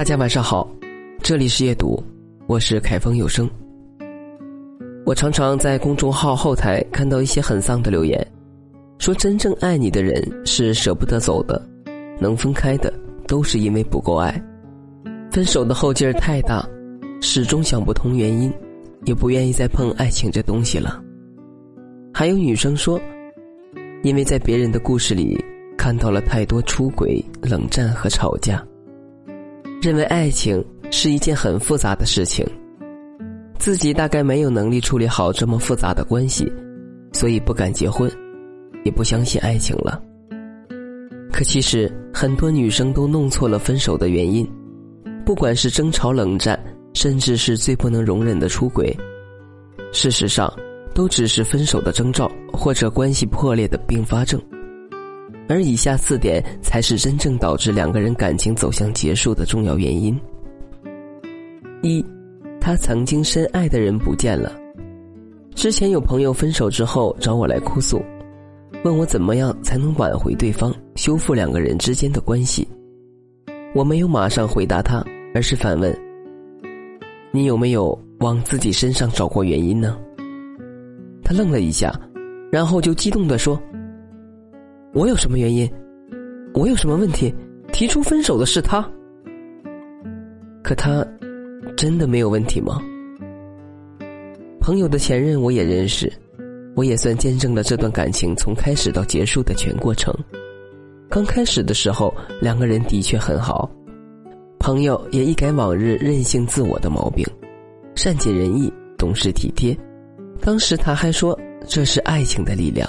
大家晚上好，这里是夜读，我是凯风有声。我常常在公众号后台看到一些很丧的留言，说真正爱你的人是舍不得走的，能分开的都是因为不够爱，分手的后劲儿太大，始终想不通原因，也不愿意再碰爱情这东西了。还有女生说，因为在别人的故事里看到了太多出轨、冷战和吵架。认为爱情是一件很复杂的事情，自己大概没有能力处理好这么复杂的关系，所以不敢结婚，也不相信爱情了。可其实很多女生都弄错了分手的原因，不管是争吵、冷战，甚至是最不能容忍的出轨，事实上都只是分手的征兆，或者关系破裂的并发症。而以下四点才是真正导致两个人感情走向结束的重要原因：一，他曾经深爱的人不见了。之前有朋友分手之后找我来哭诉，问我怎么样才能挽回对方，修复两个人之间的关系。我没有马上回答他，而是反问：“你有没有往自己身上找过原因呢？”他愣了一下，然后就激动地说。我有什么原因？我有什么问题？提出分手的是他，可他真的没有问题吗？朋友的前任我也认识，我也算见证了这段感情从开始到结束的全过程。刚开始的时候，两个人的确很好，朋友也一改往日任性自我的毛病，善解人意，懂事体贴。当时他还说这是爱情的力量。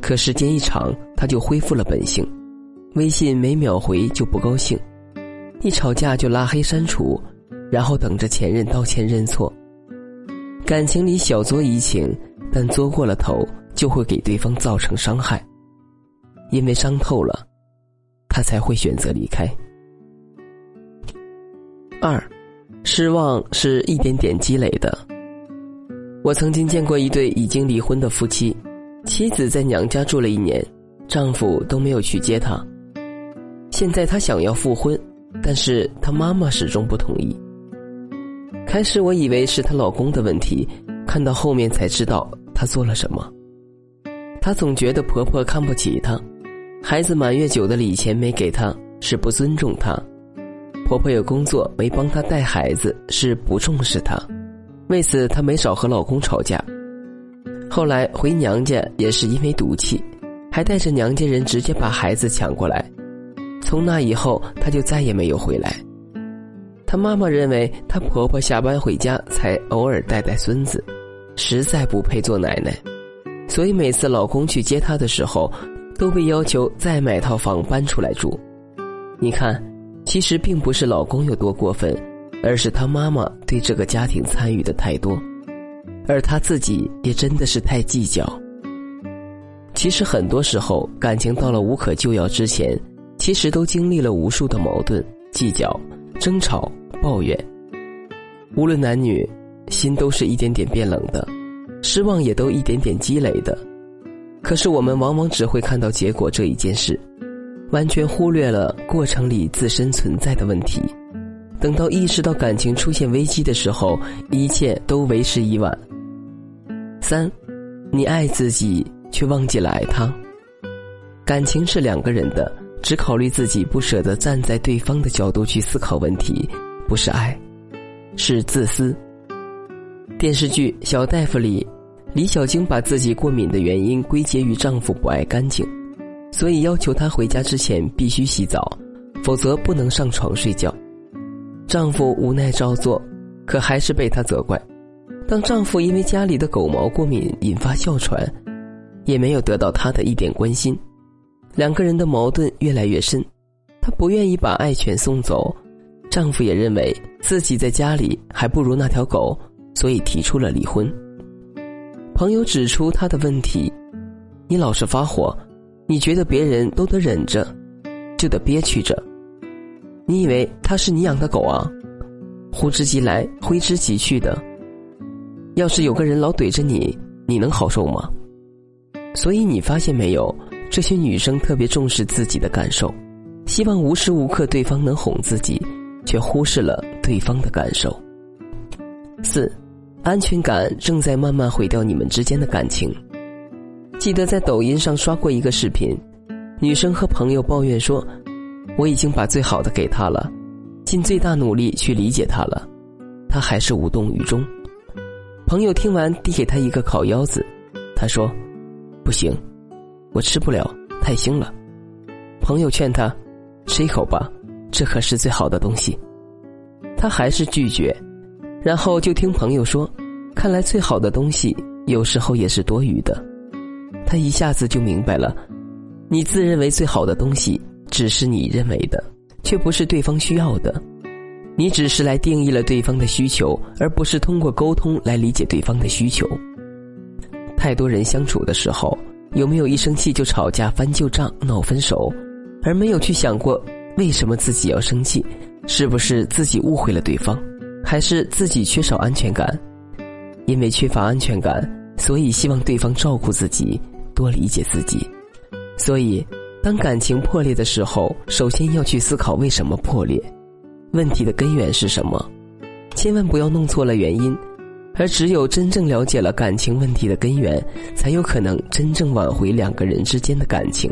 可时间一长，他就恢复了本性，微信没秒回就不高兴，一吵架就拉黑删除，然后等着前任道歉认错。感情里小作怡情，但作过了头就会给对方造成伤害，因为伤透了，他才会选择离开。二，失望是一点点积累的。我曾经见过一对已经离婚的夫妻。妻子在娘家住了一年，丈夫都没有去接她。现在她想要复婚，但是她妈妈始终不同意。开始我以为是她老公的问题，看到后面才知道她做了什么。她总觉得婆婆看不起她，孩子满月酒的礼钱没给她是不尊重她，婆婆有工作没帮她带孩子是不重视她，为此她没少和老公吵架。后来回娘家也是因为赌气，还带着娘家人直接把孩子抢过来。从那以后，她就再也没有回来。她妈妈认为她婆婆下班回家才偶尔带带孙子，实在不配做奶奶，所以每次老公去接她的时候，都被要求再买套房搬出来住。你看，其实并不是老公有多过分，而是她妈妈对这个家庭参与的太多。而他自己也真的是太计较。其实很多时候，感情到了无可救药之前，其实都经历了无数的矛盾、计较、争吵、抱怨。无论男女，心都是一点点变冷的，失望也都一点点积累的。可是我们往往只会看到结果这一件事，完全忽略了过程里自身存在的问题。等到意识到感情出现危机的时候，一切都为时已晚。三，你爱自己却忘记了爱他。感情是两个人的，只考虑自己，不舍得站在对方的角度去思考问题，不是爱，是自私。电视剧《小大夫》里，李小晶把自己过敏的原因归结于丈夫不爱干净，所以要求她回家之前必须洗澡，否则不能上床睡觉。丈夫无奈照做，可还是被她责怪。当丈夫因为家里的狗毛过敏引发哮喘，也没有得到她的一点关心，两个人的矛盾越来越深。她不愿意把爱犬送走，丈夫也认为自己在家里还不如那条狗，所以提出了离婚。朋友指出他的问题：你老是发火，你觉得别人都得忍着，就得憋屈着。你以为他是你养的狗啊？呼之即来，挥之即去的。要是有个人老怼着你，你能好受吗？所以你发现没有，这些女生特别重视自己的感受，希望无时无刻对方能哄自己，却忽视了对方的感受。四，安全感正在慢慢毁掉你们之间的感情。记得在抖音上刷过一个视频，女生和朋友抱怨说：“我已经把最好的给他了，尽最大努力去理解他了，他还是无动于衷。”朋友听完，递给他一个烤腰子，他说：“不行，我吃不了，太腥了。”朋友劝他：“吃一口吧，这可是最好的东西。”他还是拒绝，然后就听朋友说：“看来最好的东西有时候也是多余的。”他一下子就明白了，你自认为最好的东西只是你认为的，却不是对方需要的。你只是来定义了对方的需求，而不是通过沟通来理解对方的需求。太多人相处的时候，有没有一生气就吵架、翻旧账、闹分手，而没有去想过为什么自己要生气？是不是自己误会了对方，还是自己缺少安全感？因为缺乏安全感，所以希望对方照顾自己，多理解自己。所以，当感情破裂的时候，首先要去思考为什么破裂，问题的根源是什么？千万不要弄错了原因，而只有真正了解了感情问题的根源，才有可能真正挽回两个人之间的感情。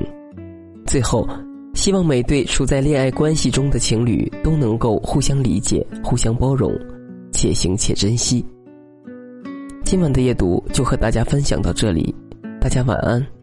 最后。希望每对处在恋爱关系中的情侣都能够互相理解、互相包容，且行且珍惜。今晚的夜读就和大家分享到这里，大家晚安。